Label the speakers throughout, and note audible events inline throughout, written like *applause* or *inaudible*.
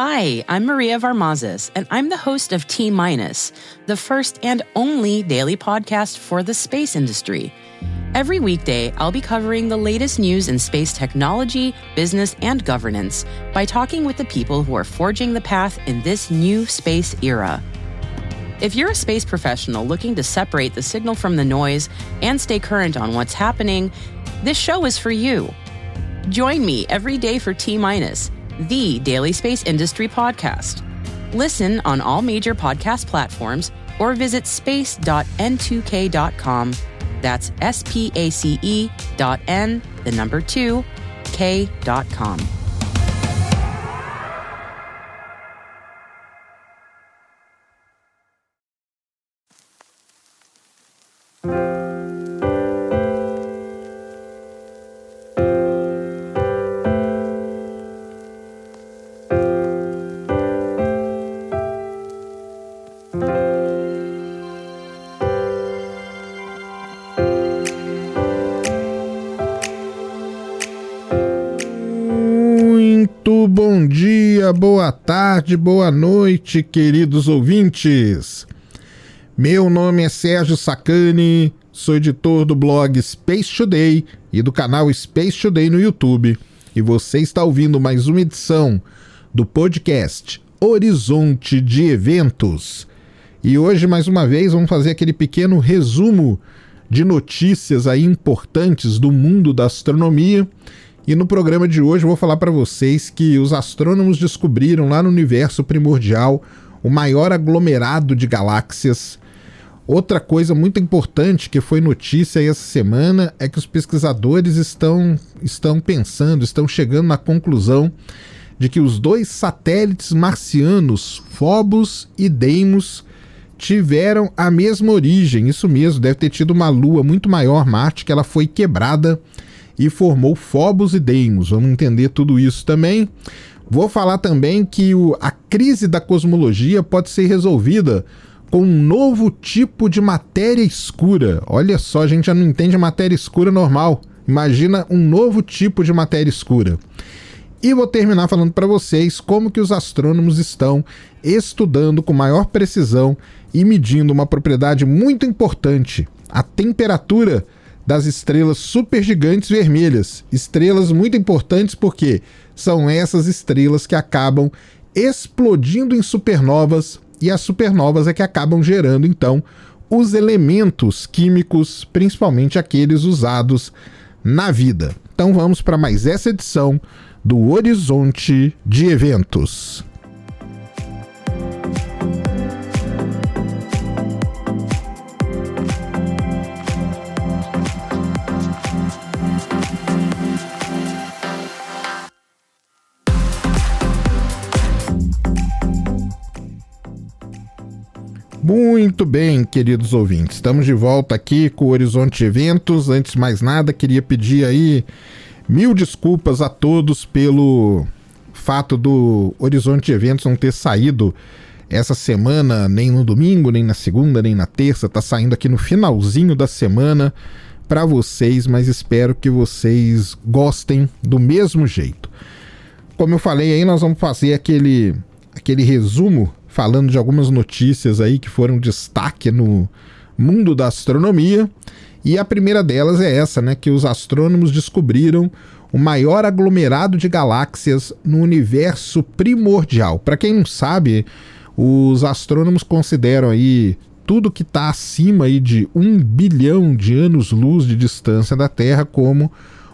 Speaker 1: Hi, I'm Maria Varmazes, and I'm the host of T Minus, the first and only daily podcast for the space industry. Every weekday, I'll be covering the latest news in space technology, business, and governance by talking with the people who are forging the path in this new space era. If you're a space professional looking to separate the signal from the noise and stay current on what's happening, this show is for you. Join me every day for T Minus, the daily space industry podcast. Listen on all major podcast platforms or visit space.n2k.com. That's S P A C E dot N, the number two, K dot com.
Speaker 2: Tarde, boa noite, queridos ouvintes. Meu nome é Sérgio Sacani, sou editor do blog Space Today e do canal Space Today no YouTube. E você está ouvindo mais uma edição do podcast Horizonte de Eventos. E hoje, mais uma vez, vamos fazer aquele pequeno resumo de notícias aí importantes do mundo da astronomia. E no programa de hoje eu vou falar para vocês que os astrônomos descobriram lá no universo primordial o maior aglomerado de galáxias. Outra coisa muito importante que foi notícia essa semana é que os pesquisadores estão, estão pensando, estão chegando na conclusão de que os dois satélites marcianos, Phobos e Deimos, tiveram a mesma origem. Isso mesmo, deve ter tido uma lua muito maior, Marte, que ela foi quebrada e formou Phobos e Deimos. Vamos entender tudo isso também. Vou falar também que o, a crise da cosmologia pode ser resolvida com um novo tipo de matéria escura. Olha só, a gente já não entende matéria escura normal. Imagina um novo tipo de matéria escura. E vou terminar falando para vocês como que os astrônomos estão estudando com maior precisão e medindo uma propriedade muito importante, a temperatura das estrelas supergigantes vermelhas. Estrelas muito importantes porque são essas estrelas que acabam explodindo em supernovas e as supernovas é que acabam gerando então os elementos químicos, principalmente aqueles usados na vida. Então vamos para mais essa edição do Horizonte de Eventos. Muito bem, queridos ouvintes. Estamos de volta aqui com o Horizonte Eventos. Antes de mais nada, queria pedir aí mil desculpas a todos pelo fato do Horizonte Eventos não ter saído essa semana, nem no domingo, nem na segunda, nem na terça. Tá saindo aqui no finalzinho da semana para vocês, mas espero que vocês gostem do mesmo jeito. Como eu falei aí, nós vamos fazer aquele aquele resumo falando de algumas notícias aí que foram destaque no mundo da astronomia. E a primeira delas é essa, né, que os astrônomos descobriram o maior aglomerado de galáxias no universo primordial. Para quem não sabe, os astrônomos consideram aí tudo que está acima aí de um bilhão de anos-luz de distância da Terra como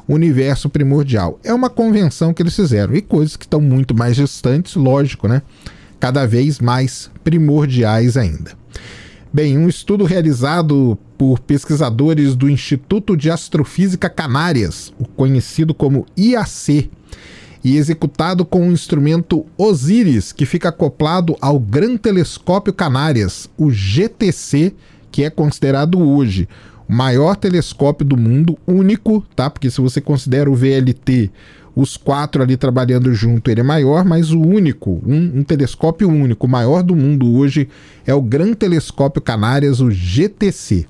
Speaker 2: universo primordial. É uma convenção que eles fizeram. E coisas que estão muito mais distantes, lógico, né? Cada vez mais primordiais ainda. Bem, um estudo realizado por pesquisadores do Instituto de Astrofísica Canárias, o conhecido como IAC, e executado com o instrumento OSIRIS, que fica acoplado ao Gran Telescópio Canárias, o GTC, que é considerado hoje o maior telescópio do mundo, único, tá? Porque se você considera o VLT os quatro ali trabalhando junto, ele é maior, mas o único, um, um telescópio único, maior do mundo hoje, é o Gran Telescópio Canárias, o GTC.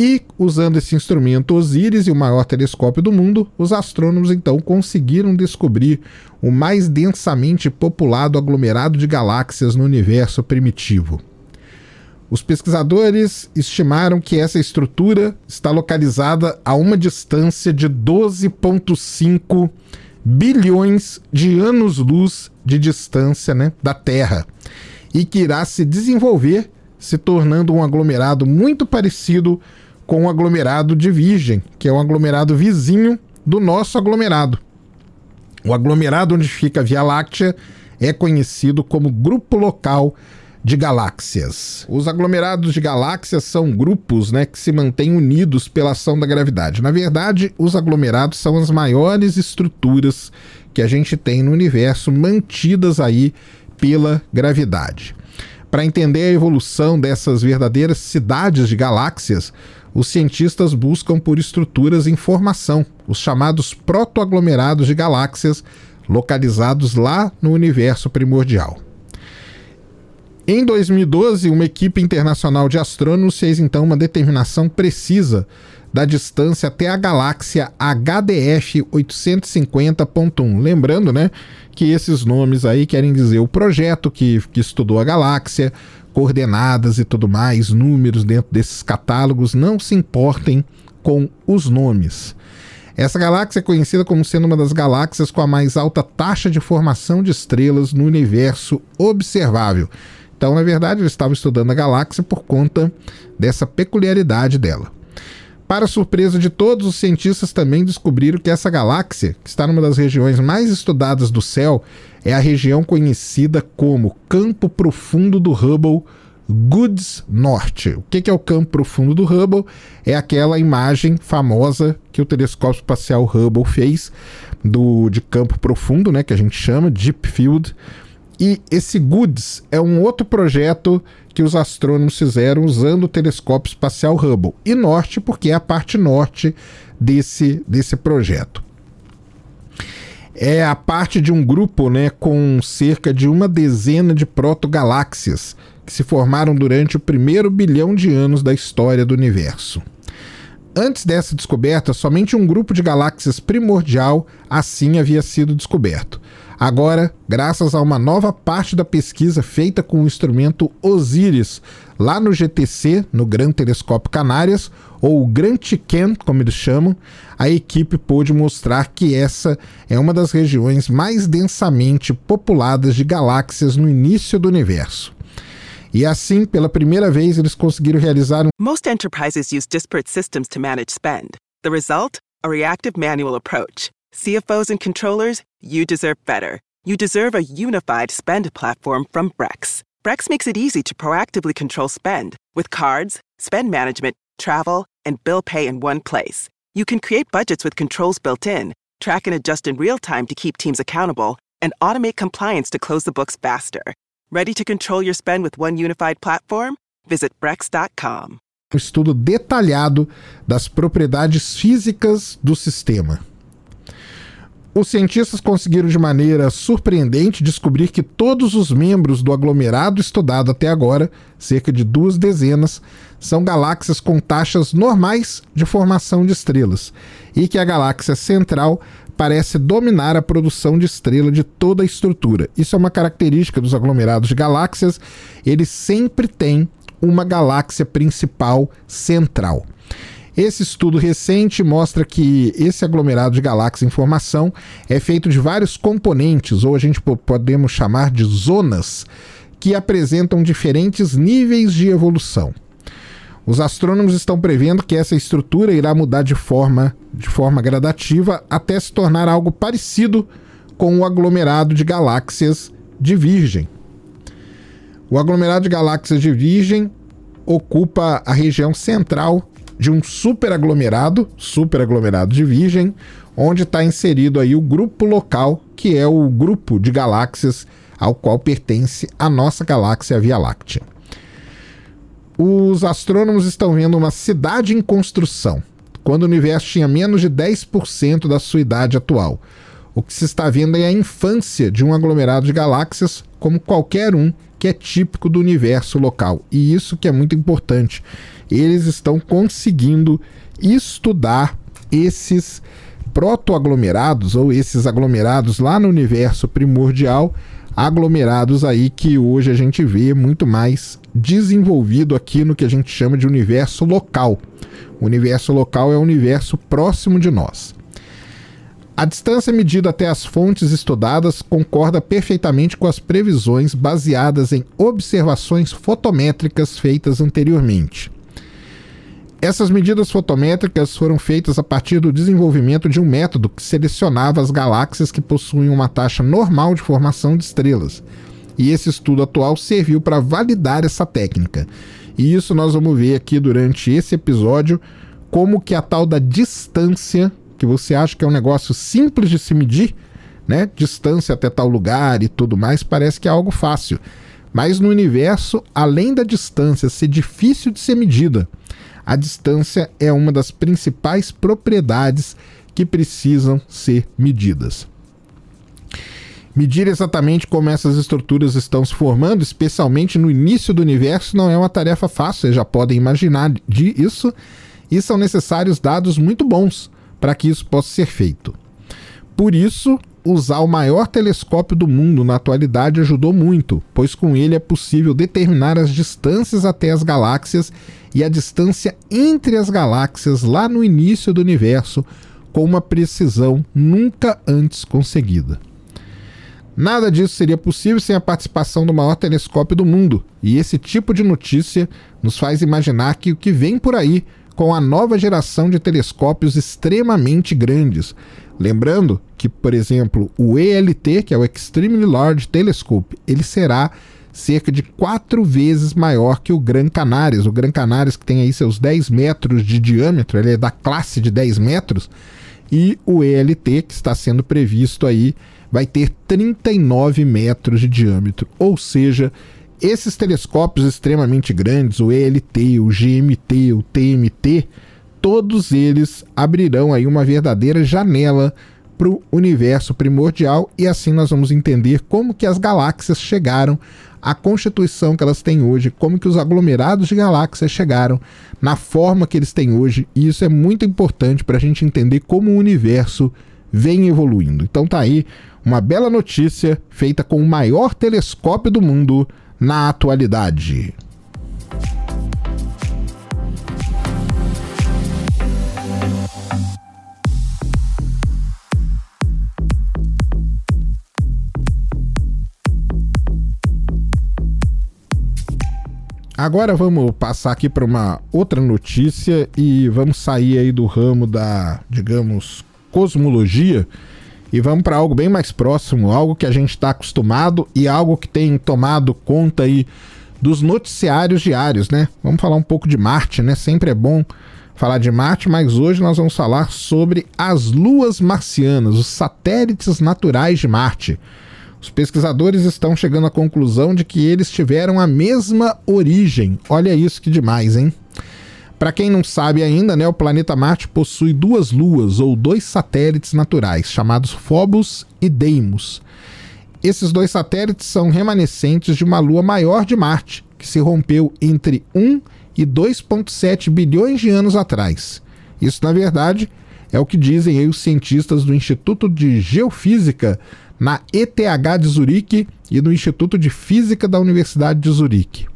Speaker 2: E, usando esse instrumento Osíris e o maior telescópio do mundo, os astrônomos então conseguiram descobrir o mais densamente populado aglomerado de galáxias no universo primitivo. Os pesquisadores estimaram que essa estrutura está localizada a uma distância de 12,5 bilhões de anos-luz de distância né, da Terra e que irá se desenvolver, se tornando um aglomerado muito parecido com o aglomerado de Virgem, que é um aglomerado vizinho do nosso aglomerado. O aglomerado onde fica a Via Láctea é conhecido como grupo local de galáxias. Os aglomerados de galáxias são grupos né, que se mantêm unidos pela ação da gravidade. Na verdade, os aglomerados são as maiores estruturas que a gente tem no universo mantidas aí pela gravidade. Para entender a evolução dessas verdadeiras cidades de galáxias, os cientistas buscam por estruturas em formação, os chamados protoaglomerados de galáxias, localizados lá no universo primordial. Em 2012, uma equipe internacional de astrônomos fez então uma determinação precisa da distância até a galáxia HDF 850.1. Lembrando, né, que esses nomes aí querem dizer o projeto que, que estudou a galáxia, coordenadas e tudo mais, números dentro desses catálogos, não se importem com os nomes. Essa galáxia é conhecida como sendo uma das galáxias com a mais alta taxa de formação de estrelas no universo observável. Então, na verdade, ele estava estudando a galáxia por conta dessa peculiaridade dela. Para surpresa de todos, os cientistas também descobriram que essa galáxia, que está numa das regiões mais estudadas do céu, é a região conhecida como Campo Profundo do Hubble Goods Norte. O que é o campo profundo do Hubble? É aquela imagem famosa que o telescópio espacial Hubble fez do, de campo profundo, né, que a gente chama Deep Field e esse GOODS é um outro projeto que os astrônomos fizeram usando o telescópio espacial Hubble. E norte, porque é a parte norte desse, desse projeto. É a parte de um grupo né, com cerca de uma dezena de protogaláxias que se formaram durante o primeiro bilhão de anos da história do universo. Antes dessa descoberta, somente um grupo de galáxias primordial assim havia sido descoberto. Agora, graças a uma nova parte da pesquisa feita com o instrumento OSIRIS, lá no GTC, no Gran Telescópio Canárias, ou Grand Chicken, como eles chamam, a equipe pôde mostrar que essa é uma das regiões mais densamente populadas de galáxias no início do universo. E assim, pela primeira vez, eles conseguiram realizar um.
Speaker 3: Most enterprises use disparate systems to manage spend. The result? A reactive manual approach. CFOs and controllers, you deserve better. You deserve a unified spend platform from Brex. Brex makes it easy to proactively control spend with cards, spend management, travel, and bill pay in one place. You can create budgets with controls built in, track and adjust in real time to keep teams accountable, and automate compliance to close the books faster. Ready to control your spend with one unified platform? Visit Brex.com.
Speaker 2: Um estudo detalhado das propriedades físicas do sistema. Os cientistas conseguiram de maneira surpreendente descobrir que todos os membros do aglomerado estudado até agora, cerca de duas dezenas, são galáxias com taxas normais de formação de estrelas, e que a galáxia central parece dominar a produção de estrela de toda a estrutura. Isso é uma característica dos aglomerados de galáxias, eles sempre têm uma galáxia principal central. Esse estudo recente mostra que esse aglomerado de galáxias em formação é feito de vários componentes, ou a gente podemos chamar de zonas, que apresentam diferentes níveis de evolução. Os astrônomos estão prevendo que essa estrutura irá mudar de forma, de forma gradativa até se tornar algo parecido com o aglomerado de galáxias de Virgem. O aglomerado de galáxias de Virgem ocupa a região central de um superaglomerado, superaglomerado de Virgem, onde está inserido aí o grupo local, que é o grupo de galáxias ao qual pertence a nossa galáxia Via Láctea os astrônomos estão vendo uma cidade em construção, quando o universo tinha menos de 10% da sua idade atual. O que se está vendo é a infância de um aglomerado de galáxias, como qualquer um que é típico do universo local. E isso que é muito importante. Eles estão conseguindo estudar esses protoaglomerados ou esses aglomerados lá no universo primordial, aglomerados aí que hoje a gente vê muito mais desenvolvido aqui no que a gente chama de universo local. O universo local é o universo próximo de nós. A distância medida até as fontes estudadas concorda perfeitamente com as previsões baseadas em observações fotométricas feitas anteriormente. Essas medidas fotométricas foram feitas a partir do desenvolvimento de um método que selecionava as galáxias que possuem uma taxa normal de formação de estrelas. E esse estudo atual serviu para validar essa técnica. E isso nós vamos ver aqui durante esse episódio como que a tal da distância, que você acha que é um negócio simples de se medir, né? Distância até tal lugar e tudo mais, parece que é algo fácil. Mas no universo, além da distância ser difícil de ser medida, a distância é uma das principais propriedades que precisam ser medidas. Medir exatamente como essas estruturas estão se formando, especialmente no início do universo, não é uma tarefa fácil, vocês já podem imaginar disso, e são necessários dados muito bons para que isso possa ser feito. Por isso, usar o maior telescópio do mundo na atualidade ajudou muito, pois com ele é possível determinar as distâncias até as galáxias e a distância entre as galáxias lá no início do universo com uma precisão nunca antes conseguida. Nada disso seria possível sem a participação do maior telescópio do mundo, e esse tipo de notícia nos faz imaginar que o que vem por aí com a nova geração de telescópios extremamente grandes, Lembrando que, por exemplo, o ELT, que é o Extremely Large Telescope, ele será cerca de quatro vezes maior que o Gran Canaris. O Gran Canaris, que tem aí seus 10 metros de diâmetro, ele é da classe de 10 metros, e o ELT, que está sendo previsto aí, vai ter 39 metros de diâmetro. Ou seja, esses telescópios extremamente grandes, o ELT, o GMT, o TMT, todos eles abrirão aí uma verdadeira janela para o universo primordial e assim nós vamos entender como que as galáxias chegaram à constituição que elas têm hoje, como que os aglomerados de galáxias chegaram na forma que eles têm hoje e isso é muito importante para a gente entender como o universo vem evoluindo. Então tá aí uma bela notícia feita com o maior telescópio do mundo na atualidade. Agora vamos passar aqui para uma outra notícia e vamos sair aí do ramo da, digamos, cosmologia e vamos para algo bem mais próximo, algo que a gente está acostumado e algo que tem tomado conta aí dos noticiários diários, né? Vamos falar um pouco de Marte, né? Sempre é bom falar de Marte, mas hoje nós vamos falar sobre as luas marcianas, os satélites naturais de Marte. Os pesquisadores estão chegando à conclusão de que eles tiveram a mesma origem. Olha isso que demais, hein? Para quem não sabe ainda, né, o planeta Marte possui duas luas ou dois satélites naturais, chamados Phobos e Deimos. Esses dois satélites são remanescentes de uma lua maior de Marte, que se rompeu entre 1 e 2,7 bilhões de anos atrás. Isso, na verdade, é o que dizem os cientistas do Instituto de Geofísica na ETH de Zurique e no Instituto de Física da Universidade de Zurique.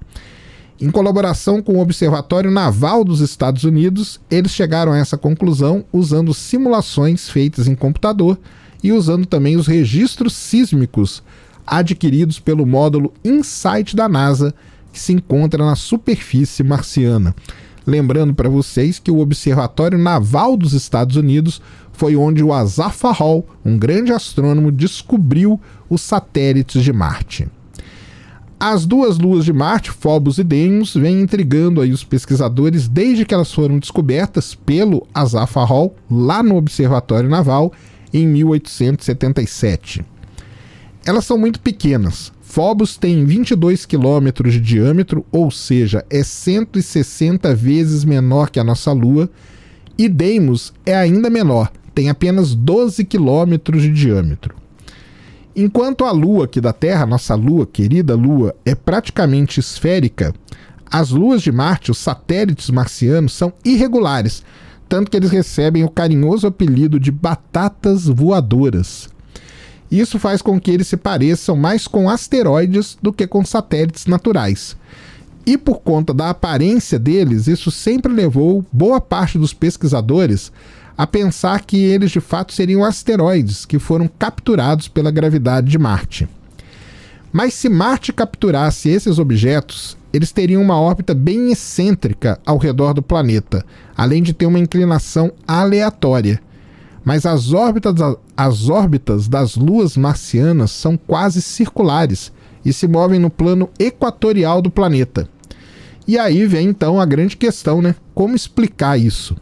Speaker 2: Em colaboração com o Observatório Naval dos Estados Unidos, eles chegaram a essa conclusão usando simulações feitas em computador e usando também os registros sísmicos adquiridos pelo módulo InSight da NASA, que se encontra na superfície marciana. Lembrando para vocês que o Observatório Naval dos Estados Unidos foi onde o Azafa Hall, um grande astrônomo, descobriu os satélites de Marte. As duas luas de Marte, Phobos e Deimos, vêm intrigando aí os pesquisadores desde que elas foram descobertas pelo Azafa Hall lá no Observatório Naval em 1877. Elas são muito pequenas, Phobos tem 22 quilômetros de diâmetro, ou seja, é 160 vezes menor que a nossa Lua, e Deimos é ainda menor, tem apenas 12 quilômetros de diâmetro. Enquanto a Lua aqui da Terra, nossa Lua, querida Lua, é praticamente esférica, as luas de Marte, os satélites marcianos, são irregulares, tanto que eles recebem o carinhoso apelido de batatas voadoras. Isso faz com que eles se pareçam mais com asteroides do que com satélites naturais. E por conta da aparência deles, isso sempre levou boa parte dos pesquisadores a pensar que eles de fato seriam asteroides que foram capturados pela gravidade de Marte. Mas se Marte capturasse esses objetos, eles teriam uma órbita bem excêntrica ao redor do planeta, além de ter uma inclinação aleatória. Mas as órbitas, as órbitas das luas marcianas são quase circulares e se movem no plano equatorial do planeta. E aí vem então a grande questão, né? Como explicar isso?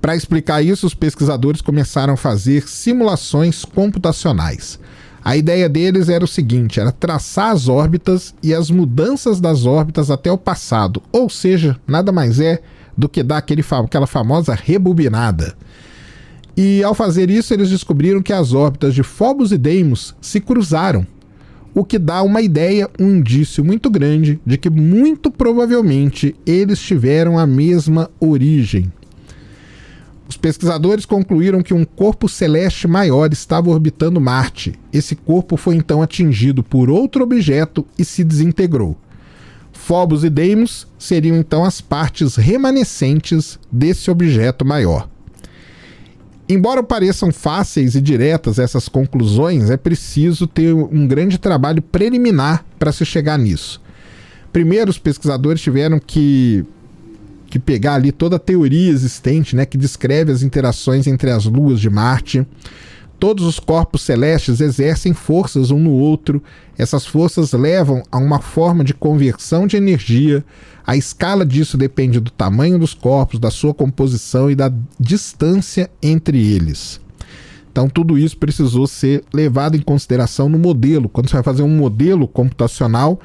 Speaker 2: Para explicar isso, os pesquisadores começaram a fazer simulações computacionais. A ideia deles era o seguinte: era traçar as órbitas e as mudanças das órbitas até o passado, ou seja, nada mais é do que dar aquele, aquela famosa rebobinada. E ao fazer isso, eles descobriram que as órbitas de Phobos e Deimos se cruzaram, o que dá uma ideia, um indício muito grande de que muito provavelmente eles tiveram a mesma origem. Os pesquisadores concluíram que um corpo celeste maior estava orbitando Marte. Esse corpo foi então atingido por outro objeto e se desintegrou. Phobos e Deimos seriam então as partes remanescentes desse objeto maior. Embora pareçam fáceis e diretas essas conclusões, é preciso ter um grande trabalho preliminar para se chegar nisso. Primeiro, os pesquisadores tiveram que que pegar ali toda a teoria existente, né, que descreve as interações entre as luas de Marte. Todos os corpos celestes exercem forças um no outro. Essas forças levam a uma forma de conversão de energia. A escala disso depende do tamanho dos corpos, da sua composição e da distância entre eles. Então, tudo isso precisou ser levado em consideração no modelo. Quando você vai fazer um modelo computacional,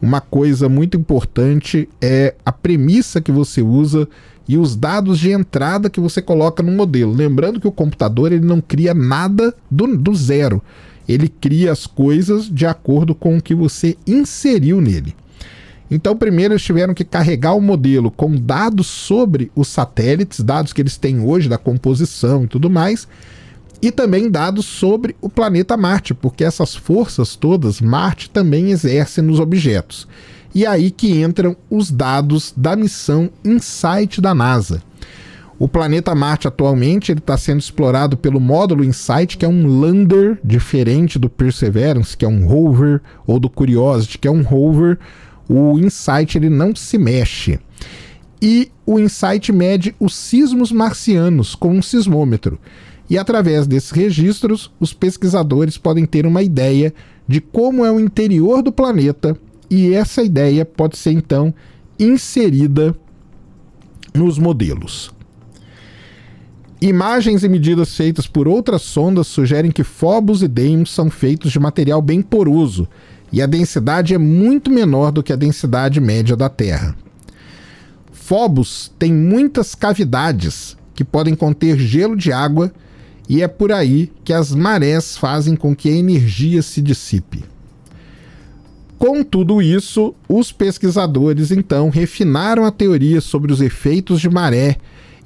Speaker 2: uma coisa muito importante é a premissa que você usa e os dados de entrada que você coloca no modelo. Lembrando que o computador ele não cria nada do, do zero. Ele cria as coisas de acordo com o que você inseriu nele. Então, primeiro eles tiveram que carregar o modelo com dados sobre os satélites, dados que eles têm hoje da composição e tudo mais, e também dados sobre o planeta Marte, porque essas forças todas Marte também exerce nos objetos. E é aí que entram os dados da missão InSight da NASA. O planeta Marte atualmente está sendo explorado pelo módulo InSight, que é um lander diferente do Perseverance, que é um rover, ou do Curiosity, que é um rover. O InSight ele não se mexe. E o InSight mede os sismos marcianos com um sismômetro. E através desses registros, os pesquisadores podem ter uma ideia de como é o interior do planeta, e essa ideia pode ser então inserida nos modelos. Imagens e medidas feitas por outras sondas sugerem que Phobos e Deimos são feitos de material bem poroso e a densidade é muito menor do que a densidade média da Terra. Phobos tem muitas cavidades que podem conter gelo de água e é por aí que as marés fazem com que a energia se dissipe. Com tudo isso, os pesquisadores então refinaram a teoria sobre os efeitos de maré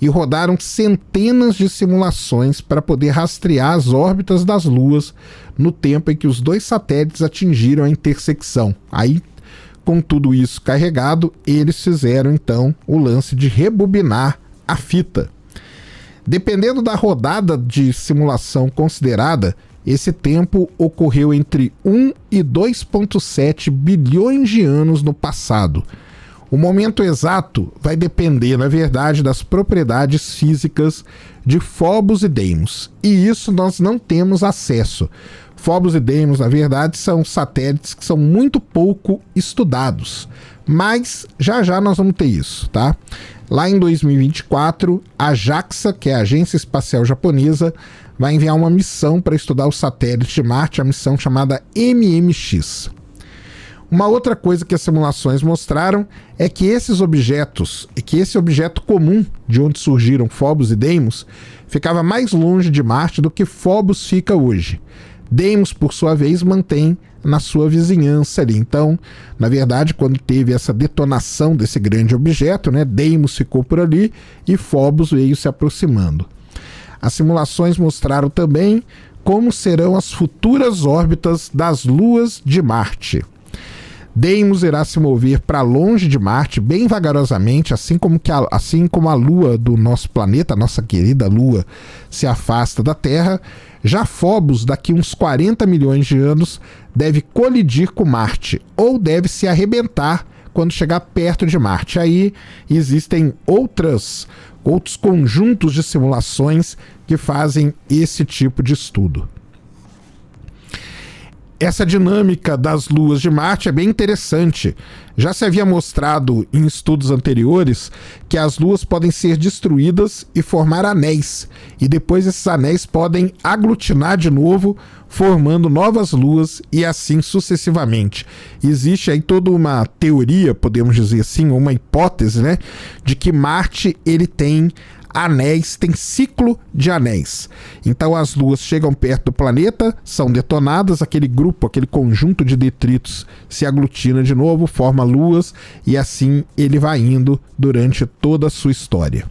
Speaker 2: e rodaram centenas de simulações para poder rastrear as órbitas das luas no tempo em que os dois satélites atingiram a intersecção. Aí, com tudo isso carregado, eles fizeram então o lance de rebobinar a fita. Dependendo da rodada de simulação considerada, esse tempo ocorreu entre 1 e 2,7 bilhões de anos no passado. O momento exato vai depender, na verdade, das propriedades físicas de Phobos e Deimos, e isso nós não temos acesso. Phobos e Deimos, na verdade, são satélites que são muito pouco estudados, mas já já nós vamos ter isso, tá? Lá em 2024, a JAXA, que é a Agência Espacial Japonesa, vai enviar uma missão para estudar os satélites de Marte, a missão chamada MMX. Uma outra coisa que as simulações mostraram é que esses objetos, que esse objeto comum de onde surgiram Phobos e Deimos, ficava mais longe de Marte do que Phobos fica hoje. Deimos, por sua vez, mantém na sua vizinhança ali. Então, na verdade, quando teve essa detonação desse grande objeto, né, Deimos ficou por ali e Phobos veio se aproximando. As simulações mostraram também como serão as futuras órbitas das luas de Marte. Deimos irá se mover para longe de Marte bem vagarosamente, assim como, que a, assim como a Lua do nosso planeta, a nossa querida Lua, se afasta da Terra. Já Phobos, daqui uns 40 milhões de anos, deve colidir com Marte ou deve se arrebentar quando chegar perto de Marte. Aí existem outras, outros conjuntos de simulações que fazem esse tipo de estudo essa dinâmica das luas de Marte é bem interessante. Já se havia mostrado em estudos anteriores que as luas podem ser destruídas e formar anéis, e depois esses anéis podem aglutinar de novo, formando novas luas e assim sucessivamente. Existe aí toda uma teoria, podemos dizer assim, uma hipótese, né, de que Marte ele tem anéis, tem ciclo de anéis. Então as luas chegam perto do planeta, são detonadas, aquele grupo, aquele conjunto de detritos se aglutina de novo, forma luas e assim ele vai indo durante toda a sua história.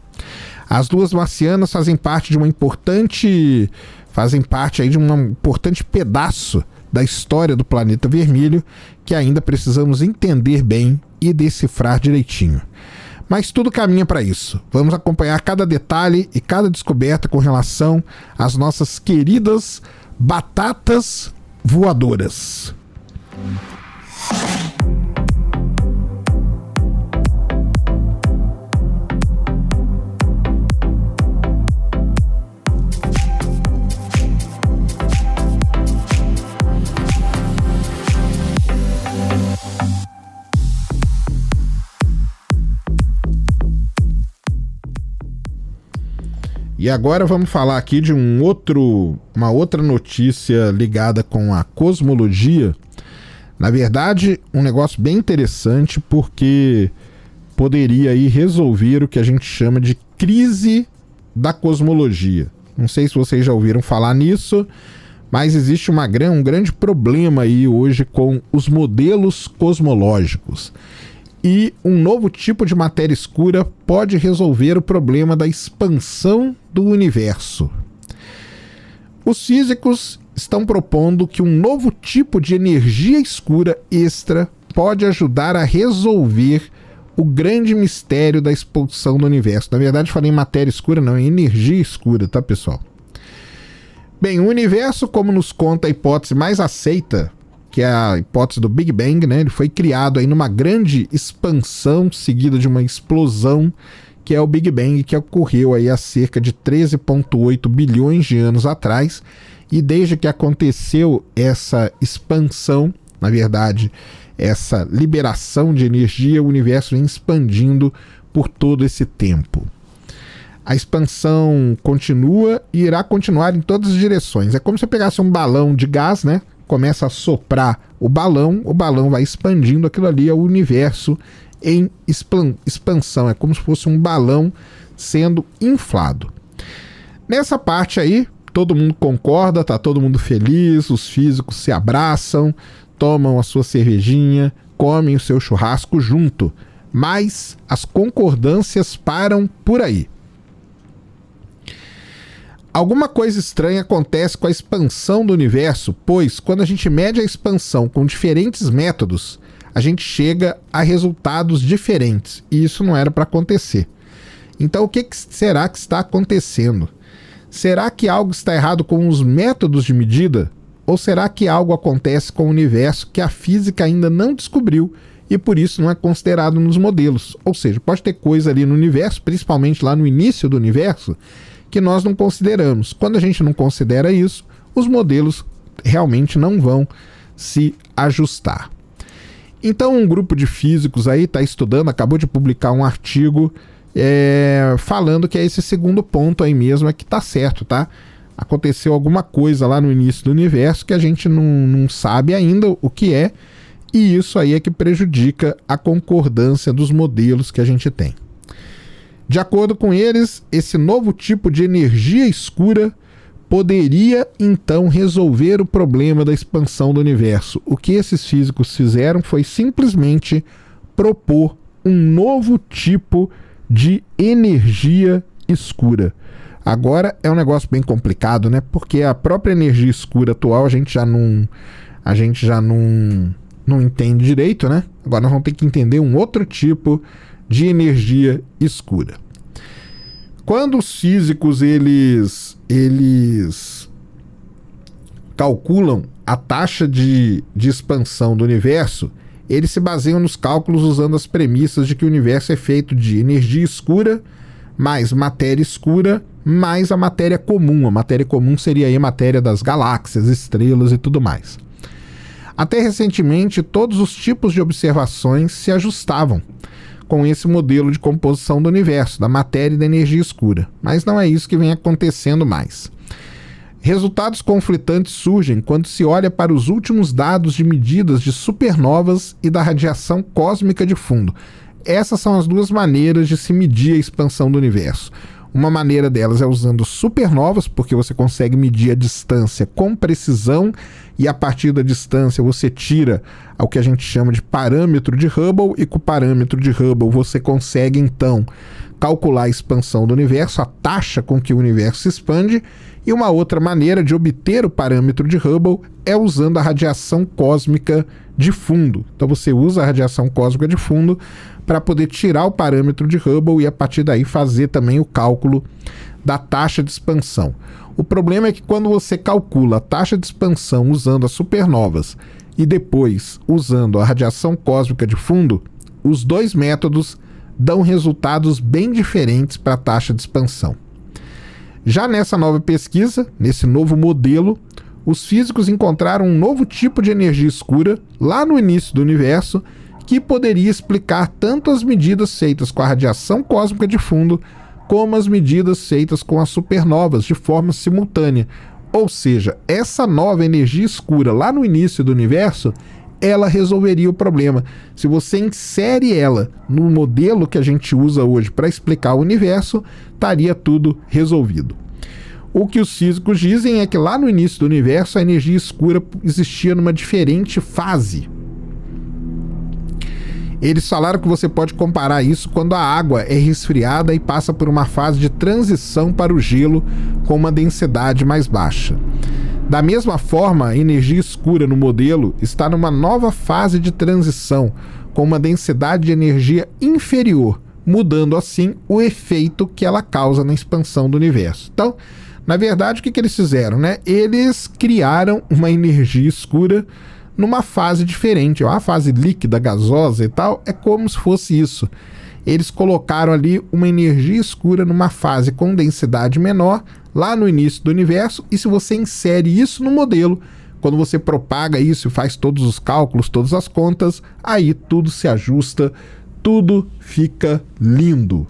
Speaker 2: As luas marcianas fazem parte de uma importante fazem parte aí de um importante pedaço da história do planeta vermelho que ainda precisamos entender bem e decifrar direitinho. Mas tudo caminha para isso. Vamos acompanhar cada detalhe e cada descoberta com relação às nossas queridas batatas voadoras. E agora vamos falar aqui de um outro, uma outra notícia ligada com a cosmologia. Na verdade, um negócio bem interessante porque poderia aí resolver o que a gente chama de crise da cosmologia. Não sei se vocês já ouviram falar nisso, mas existe uma, um grande problema aí hoje com os modelos cosmológicos e um novo tipo de matéria escura pode resolver o problema da expansão do universo. Os físicos estão propondo que um novo tipo de energia escura extra pode ajudar a resolver o grande mistério da expulsão do universo. Na verdade, falei em matéria escura, não, é energia escura, tá, pessoal? Bem, o universo, como nos conta a hipótese mais aceita que é a hipótese do Big Bang, né? Ele foi criado aí numa grande expansão seguida de uma explosão, que é o Big Bang, que ocorreu aí há cerca de 13,8 bilhões de anos atrás. E desde que aconteceu essa expansão, na verdade, essa liberação de energia, o universo vem expandindo por todo esse tempo. A expansão continua e irá continuar em todas as direções. É como se você pegasse um balão de gás, né? Começa a soprar o balão, o balão vai expandindo, aquilo ali é o universo em expansão, é como se fosse um balão sendo inflado. Nessa parte aí, todo mundo concorda, tá todo mundo feliz, os físicos se abraçam, tomam a sua cervejinha, comem o seu churrasco junto. Mas as concordâncias param por aí. Alguma coisa estranha acontece com a expansão do universo, pois quando a gente mede a expansão com diferentes métodos, a gente chega a resultados diferentes, e isso não era para acontecer. Então, o que, que será que está acontecendo? Será que algo está errado com os métodos de medida? Ou será que algo acontece com o universo que a física ainda não descobriu e por isso não é considerado nos modelos? Ou seja, pode ter coisa ali no universo, principalmente lá no início do universo, que nós não consideramos. Quando a gente não considera isso, os modelos realmente não vão se ajustar. Então, um grupo de físicos aí está estudando, acabou de publicar um artigo é, falando que é esse segundo ponto aí mesmo é que está certo, tá? Aconteceu alguma coisa lá no início do universo que a gente não, não sabe ainda o que é, e isso aí é que prejudica a concordância dos modelos que a gente tem. De acordo com eles, esse novo tipo de energia escura poderia então resolver o problema da expansão do universo. O que esses físicos fizeram foi simplesmente propor um novo tipo de energia escura. Agora é um negócio bem complicado, né? Porque a própria energia escura atual a gente já não a gente já não não entende direito, né? Agora nós vamos ter que entender um outro tipo de energia escura. Quando os físicos eles eles calculam a taxa de, de expansão do universo, eles se baseiam nos cálculos usando as premissas de que o universo é feito de energia escura mais matéria escura mais a matéria comum. A matéria comum seria a matéria das galáxias, estrelas e tudo mais. Até recentemente, todos os tipos de observações se ajustavam com esse modelo de composição do universo, da matéria e da energia escura. Mas não é isso que vem acontecendo mais. Resultados conflitantes surgem quando se olha para os últimos dados de medidas de supernovas e da radiação cósmica de fundo. Essas são as duas maneiras de se medir a expansão do universo. Uma maneira delas é usando supernovas, porque você consegue medir a distância com precisão e a partir da distância você tira o que a gente chama de parâmetro de Hubble e com o parâmetro de Hubble você consegue então calcular a expansão do universo, a taxa com que o universo se expande, e uma outra maneira de obter o parâmetro de Hubble é usando a radiação cósmica de fundo. Então você usa a radiação cósmica de fundo para poder tirar o parâmetro de Hubble e a partir daí fazer também o cálculo da taxa de expansão. O problema é que quando você calcula a taxa de expansão usando as supernovas e depois usando a radiação cósmica de fundo, os dois métodos dão resultados bem diferentes para a taxa de expansão. Já nessa nova pesquisa, nesse novo modelo, os físicos encontraram um novo tipo de energia escura lá no início do universo que poderia explicar tanto as medidas feitas com a radiação cósmica de fundo como as medidas feitas com as supernovas de forma simultânea. Ou seja, essa nova energia escura lá no início do universo ela resolveria o problema. Se você insere ela no modelo que a gente usa hoje para explicar o universo, estaria tudo resolvido. O que os físicos dizem é que lá no início do universo a energia escura existia numa diferente fase. Eles falaram que você pode comparar isso quando a água é resfriada e passa por uma fase de transição para o gelo com uma densidade mais baixa. Da mesma forma, a energia escura no modelo está numa nova fase de transição, com uma densidade de energia inferior, mudando assim o efeito que ela causa na expansão do universo. Então, na verdade, o que, que eles fizeram? Né? Eles criaram uma energia escura numa fase diferente. A fase líquida, gasosa e tal, é como se fosse isso. Eles colocaram ali uma energia escura numa fase com densidade menor lá no início do universo, e se você insere isso no modelo, quando você propaga isso e faz todos os cálculos, todas as contas, aí tudo se ajusta, tudo fica lindo.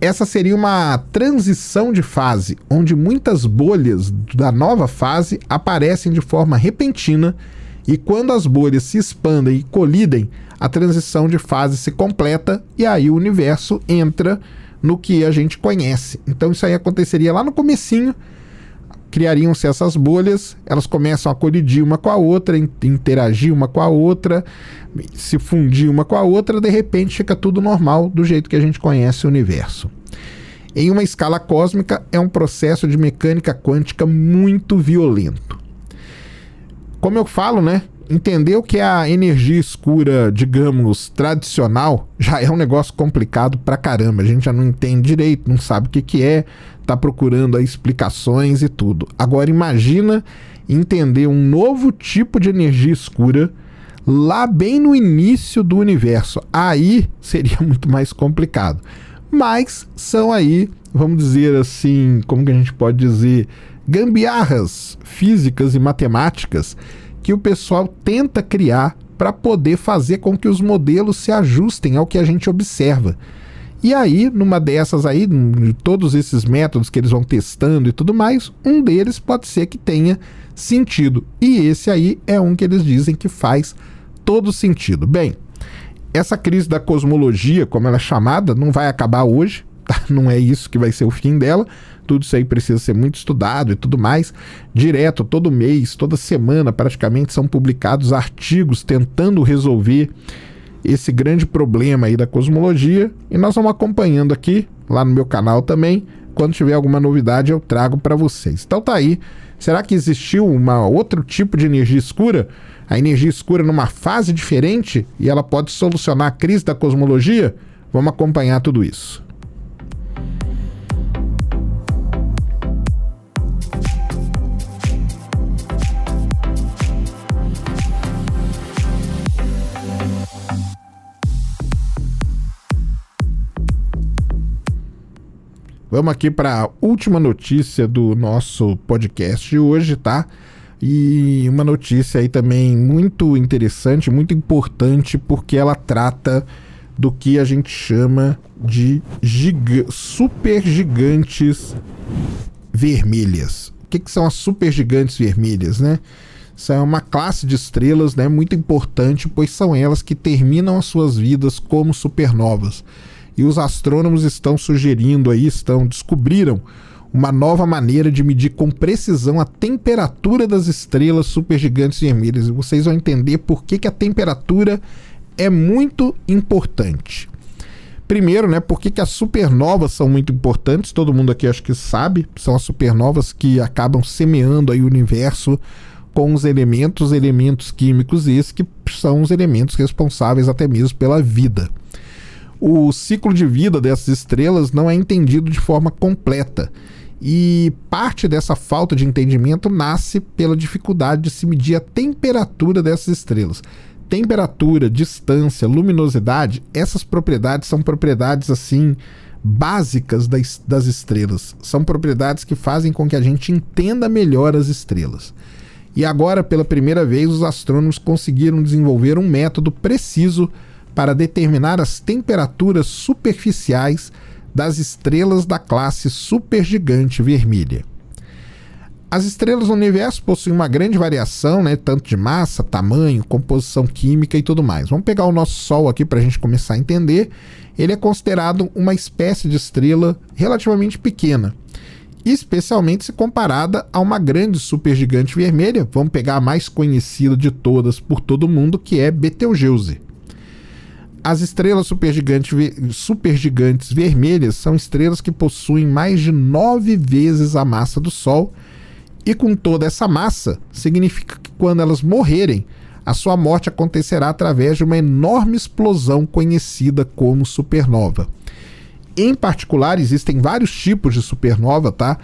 Speaker 2: Essa seria uma transição de fase, onde muitas bolhas da nova fase aparecem de forma repentina, e quando as bolhas se expandem e colidem, a transição de fase se completa e aí o universo entra no que a gente conhece. Então isso aí aconteceria lá no comecinho, criariam-se essas bolhas, elas começam a colidir uma com a outra, interagir uma com a outra, se fundir uma com a outra, de repente fica tudo normal do jeito que a gente conhece o universo. Em uma escala cósmica, é um processo de mecânica quântica muito violento. Como eu falo, né? Entender o que é a energia escura, digamos, tradicional, já é um negócio complicado pra caramba. A gente já não entende direito, não sabe o que, que é, tá procurando explicações e tudo. Agora imagina entender um novo tipo de energia escura lá bem no início do universo. Aí seria *laughs* muito mais complicado. Mas são aí, vamos dizer assim, como que a gente pode dizer, gambiarras físicas e matemáticas que o pessoal tenta criar para poder fazer com que os modelos se ajustem ao que a gente observa. E aí, numa dessas aí, todos esses métodos que eles vão testando e tudo mais, um deles pode ser que tenha sentido. E esse aí é um que eles dizem que faz todo sentido. Bem, essa crise da cosmologia, como ela é chamada, não vai acabar hoje. tá? *laughs* Não é isso que vai ser o fim dela. Tudo isso aí precisa ser muito estudado e tudo mais. Direto, todo mês, toda semana, praticamente são publicados artigos tentando resolver esse grande problema aí da cosmologia e nós vamos acompanhando aqui lá no meu canal também. Quando tiver alguma novidade eu trago para vocês. Então tá aí. Será que existiu uma outro tipo de energia escura? A energia escura numa fase diferente e ela pode solucionar a crise da cosmologia? Vamos acompanhar tudo isso. Vamos aqui para a última notícia do nosso podcast de hoje, tá? E uma notícia aí também muito interessante, muito importante, porque ela trata do que a gente chama de giga super gigantes vermelhas. O que, que são as super gigantes vermelhas, né? É uma classe de estrelas né, muito importante, pois são elas que terminam as suas vidas como supernovas e os astrônomos estão sugerindo aí, estão descobriram uma nova maneira de medir com precisão a temperatura das estrelas supergigantes vermelhas. E vocês vão entender por que, que a temperatura é muito importante. Primeiro, né, por que, que as supernovas são muito importantes? Todo mundo aqui acho que sabe, são as supernovas que acabam semeando aí o universo com os elementos, elementos químicos esses que são os elementos responsáveis até mesmo pela vida o ciclo de vida dessas estrelas não é entendido de forma completa. E parte dessa falta de entendimento nasce pela dificuldade de se medir a temperatura dessas estrelas. Temperatura, distância, luminosidade, essas propriedades são propriedades assim básicas das, das estrelas. São propriedades que fazem com que a gente entenda melhor as estrelas. E agora, pela primeira vez, os astrônomos conseguiram desenvolver um método preciso para determinar as temperaturas superficiais das estrelas da classe supergigante vermelha. As estrelas no universo possuem uma grande variação, né, tanto de massa, tamanho, composição química e tudo mais. Vamos pegar o nosso Sol aqui para a gente começar a entender. Ele é considerado uma espécie de estrela relativamente pequena, especialmente se comparada a uma grande supergigante vermelha. Vamos pegar a mais conhecida de todas por todo mundo, que é Betelgeuse. As estrelas supergigantes, supergigantes vermelhas são estrelas que possuem mais de nove vezes a massa do Sol, e com toda essa massa, significa que quando elas morrerem, a sua morte acontecerá através de uma enorme explosão conhecida como supernova. Em particular, existem vários tipos de supernova, tá?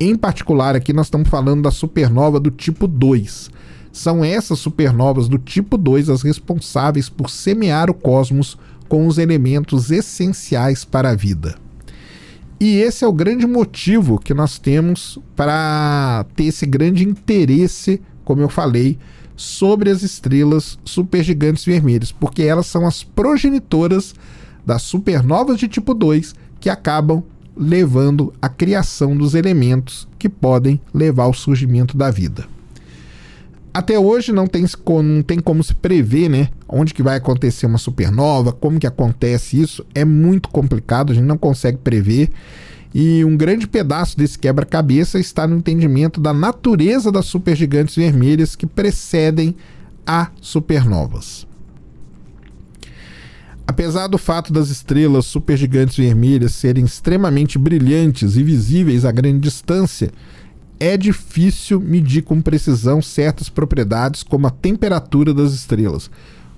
Speaker 2: Em particular, aqui nós estamos falando da supernova do tipo 2. São essas supernovas do tipo 2 as responsáveis por semear o cosmos com os elementos essenciais para a vida. E esse é o grande motivo que nós temos para ter esse grande interesse, como eu falei, sobre as estrelas supergigantes vermelhas, porque elas são as progenitoras das supernovas de tipo 2 que acabam levando à criação dos elementos que podem levar ao surgimento da vida até hoje não tem, não tem como se prever, né? Onde que vai acontecer uma supernova, como que acontece isso, é muito complicado, a gente não consegue prever. E um grande pedaço desse quebra-cabeça está no entendimento da natureza das supergigantes vermelhas que precedem a supernovas. Apesar do fato das estrelas supergigantes vermelhas serem extremamente brilhantes e visíveis a grande distância, é difícil medir com precisão certas propriedades, como a temperatura das estrelas.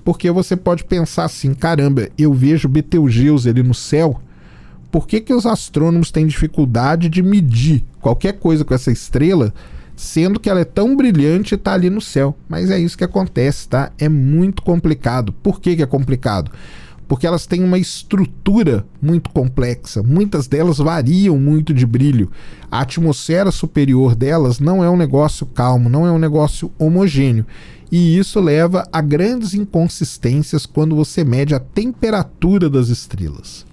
Speaker 2: Porque você pode pensar assim: caramba, eu vejo Betelgeuse ali no céu. Por que, que os astrônomos têm dificuldade de medir qualquer coisa com essa estrela, sendo que ela é tão brilhante e está ali no céu? Mas é isso que acontece, tá? É muito complicado. Por que, que é complicado? Porque elas têm uma estrutura muito complexa. Muitas delas variam muito de brilho. A atmosfera superior delas não é um negócio calmo, não é um negócio homogêneo. E isso leva a grandes inconsistências quando você mede a temperatura das estrelas.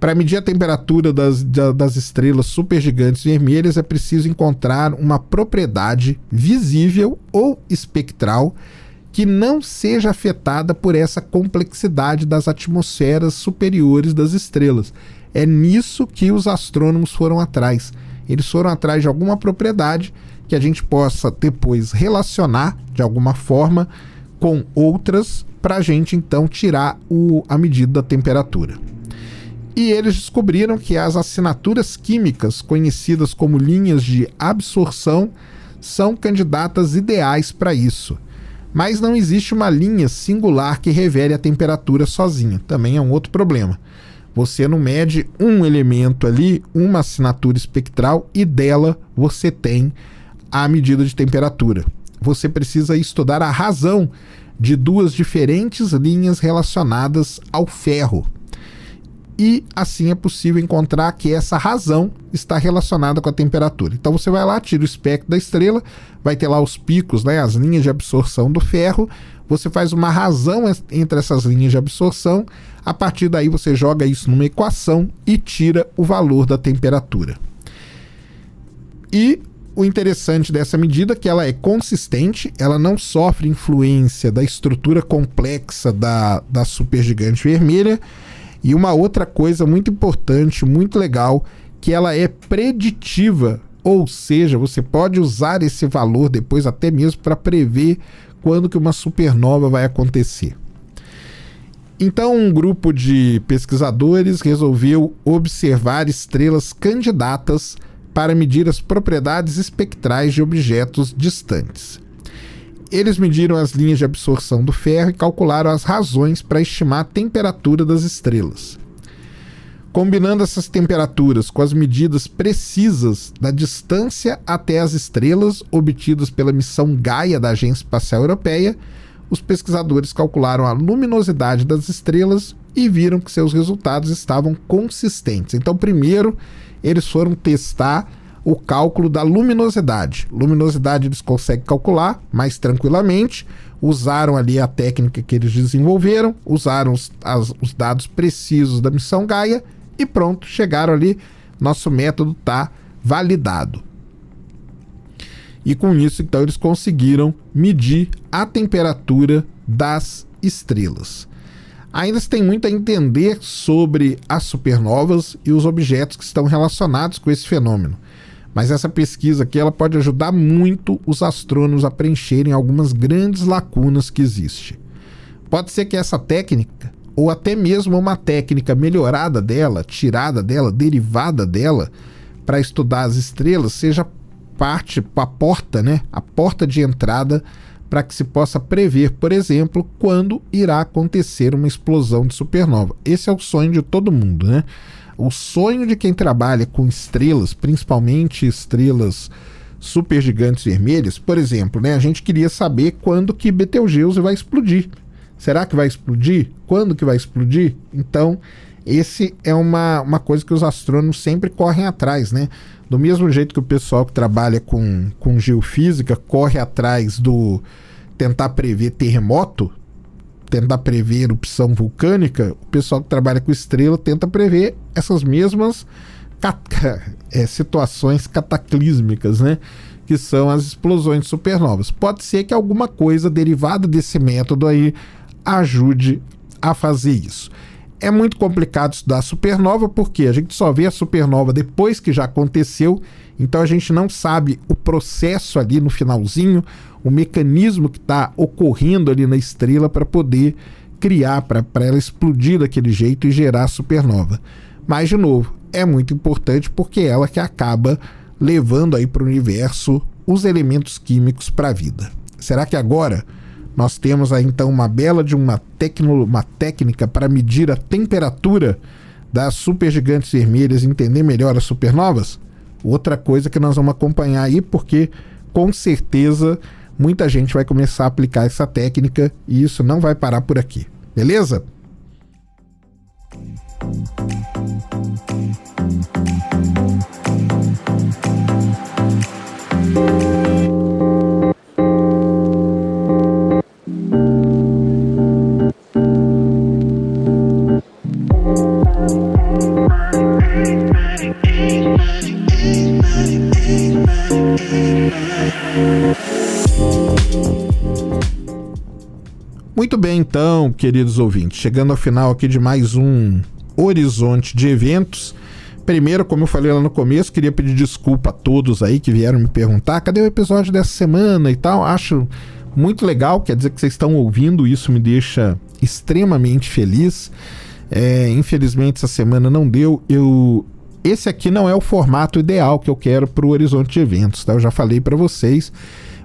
Speaker 2: Para medir a temperatura das, das estrelas supergigantes vermelhas é preciso encontrar uma propriedade visível ou espectral que não seja afetada por essa complexidade das atmosferas superiores das estrelas. É nisso que os astrônomos foram atrás. Eles foram atrás de alguma propriedade que a gente possa depois relacionar de alguma forma com outras para a gente então tirar o, a medida da temperatura. E eles descobriram que as assinaturas químicas, conhecidas como linhas de absorção, são candidatas ideais para isso. Mas não existe uma linha singular que revele a temperatura sozinha. Também é um outro problema. Você não mede um elemento ali, uma assinatura espectral, e dela você tem a medida de temperatura. Você precisa estudar a razão de duas diferentes linhas relacionadas ao ferro e assim é possível encontrar que essa razão está relacionada com a temperatura. Então você vai lá, tira o espectro da estrela, vai ter lá os picos, né, as linhas de absorção do ferro, você faz uma razão entre essas linhas de absorção, a partir daí você joga isso numa equação e tira o valor da temperatura. E o interessante dessa medida é que ela é consistente, ela não sofre influência da estrutura complexa da, da supergigante vermelha, e uma outra coisa muito importante, muito legal, que ela é preditiva, ou seja, você pode usar esse valor depois até mesmo para prever quando que uma supernova vai acontecer. Então, um grupo de pesquisadores resolveu observar estrelas candidatas para medir as propriedades espectrais de objetos distantes. Eles mediram as linhas de absorção do ferro e calcularam as razões para estimar a temperatura das estrelas. Combinando essas temperaturas com as medidas precisas da distância até as estrelas obtidas pela missão Gaia da Agência Espacial Europeia, os pesquisadores calcularam a luminosidade das estrelas e viram que seus resultados estavam consistentes. Então, primeiro, eles foram testar o cálculo da luminosidade. Luminosidade eles conseguem calcular mais tranquilamente. Usaram ali a técnica que eles desenvolveram, usaram os, as, os dados precisos da missão Gaia e pronto, chegaram ali. Nosso método está validado. E com isso, então, eles conseguiram medir a temperatura das estrelas. Ainda se tem muito a entender sobre as supernovas e os objetos que estão relacionados com esse fenômeno. Mas essa pesquisa aqui ela pode ajudar muito os astrônomos a preencherem algumas grandes lacunas que existem. Pode ser que essa técnica, ou até mesmo uma técnica melhorada dela, tirada dela, derivada dela, para estudar as estrelas, seja parte, a porta, né? A porta de entrada para que se possa prever, por exemplo, quando irá acontecer uma explosão de supernova. Esse é o sonho de todo mundo, né? O sonho de quem trabalha com estrelas, principalmente estrelas supergigantes vermelhas, por exemplo, né, a gente queria saber quando que Betelgeuse vai explodir. Será que vai explodir? Quando que vai explodir? Então, esse é uma, uma coisa que os astrônomos sempre correm atrás, né? Do mesmo jeito que o pessoal que trabalha com, com geofísica corre atrás do tentar prever terremoto, tentar prever erupção vulcânica, o pessoal que trabalha com estrela tenta prever essas mesmas *laughs* é, situações cataclísmicas, né? Que são as explosões de supernovas. Pode ser que alguma coisa derivada desse método aí ajude a fazer isso. É muito complicado estudar supernova porque a gente só vê a supernova depois que já aconteceu, então a gente não sabe o processo ali no finalzinho, o mecanismo que está ocorrendo ali na estrela para poder criar, para ela explodir daquele jeito e gerar supernova. Mas, de novo, é muito importante porque é ela que acaba levando aí para o universo os elementos químicos para a vida. Será que agora nós temos aí então uma bela de uma, tecno, uma técnica para medir a temperatura das supergigantes vermelhas e entender melhor as supernovas? Outra coisa que nós vamos acompanhar aí, porque com certeza muita gente vai começar a aplicar essa técnica e isso não vai parar por aqui. Beleza? Muito bem, então, queridos ouvintes, chegando ao final aqui de mais um horizonte de eventos. Primeiro, como eu falei lá no começo, queria pedir desculpa a todos aí que vieram me perguntar cadê o episódio dessa semana e tal. Acho muito legal, quer dizer que vocês estão ouvindo, isso me deixa extremamente feliz. É, infelizmente essa semana não deu. Eu esse aqui não é o formato ideal que eu quero para o Horizonte de Eventos, tá? Eu já falei para vocês,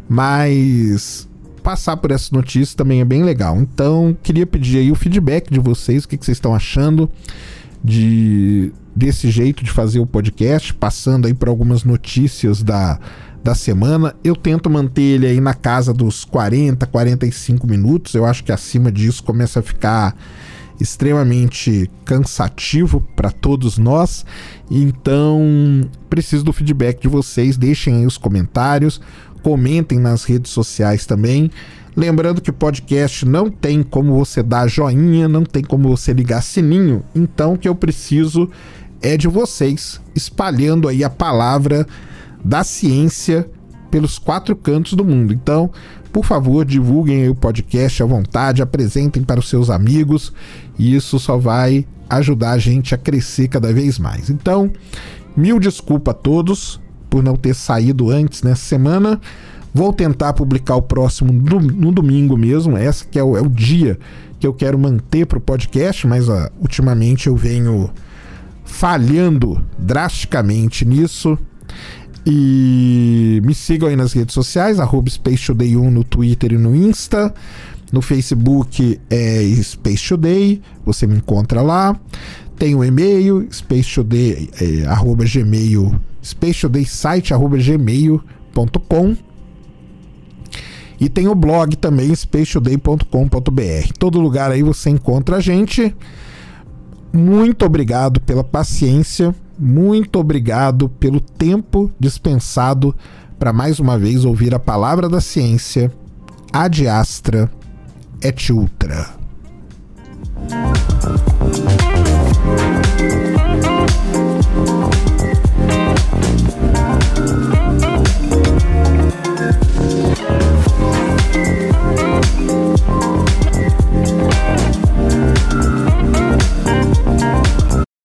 Speaker 2: mas passar por essa notícia também é bem legal. Então, queria pedir aí o feedback de vocês, o que, que vocês estão achando de desse jeito de fazer o podcast, passando aí por algumas notícias da, da semana. Eu tento manter ele aí na casa dos 40, 45 minutos. Eu acho que acima disso começa a ficar extremamente cansativo para todos nós. Então, preciso do feedback de vocês. Deixem aí os comentários, comentem nas redes sociais também. Lembrando que podcast não tem como você dar joinha, não tem como você ligar sininho. Então, o que eu preciso é de vocês espalhando aí a palavra da ciência pelos quatro cantos do mundo. Então, por favor, divulguem o podcast à vontade, apresentem para os seus amigos, e isso só vai ajudar a gente a crescer cada vez mais. Então, mil desculpa a todos por não ter saído antes nessa semana. Vou tentar publicar o próximo no, domingo mesmo, essa que é o, é o, dia que eu quero manter para o podcast, mas ó, ultimamente eu venho falhando drasticamente nisso. E me sigam aí nas redes sociais, arroba Space 1 no Twitter e no Insta. No Facebook é Space Today, você me encontra lá. Tem o e-mail, spacetoday, é, arroba gmail, site, arroba gmail.com. E tem o blog também, spacetoday.com.br. Todo lugar aí você encontra a gente. Muito obrigado pela paciência muito obrigado pelo tempo dispensado para mais uma vez ouvir a palavra da ciência. Ad astra et ultra.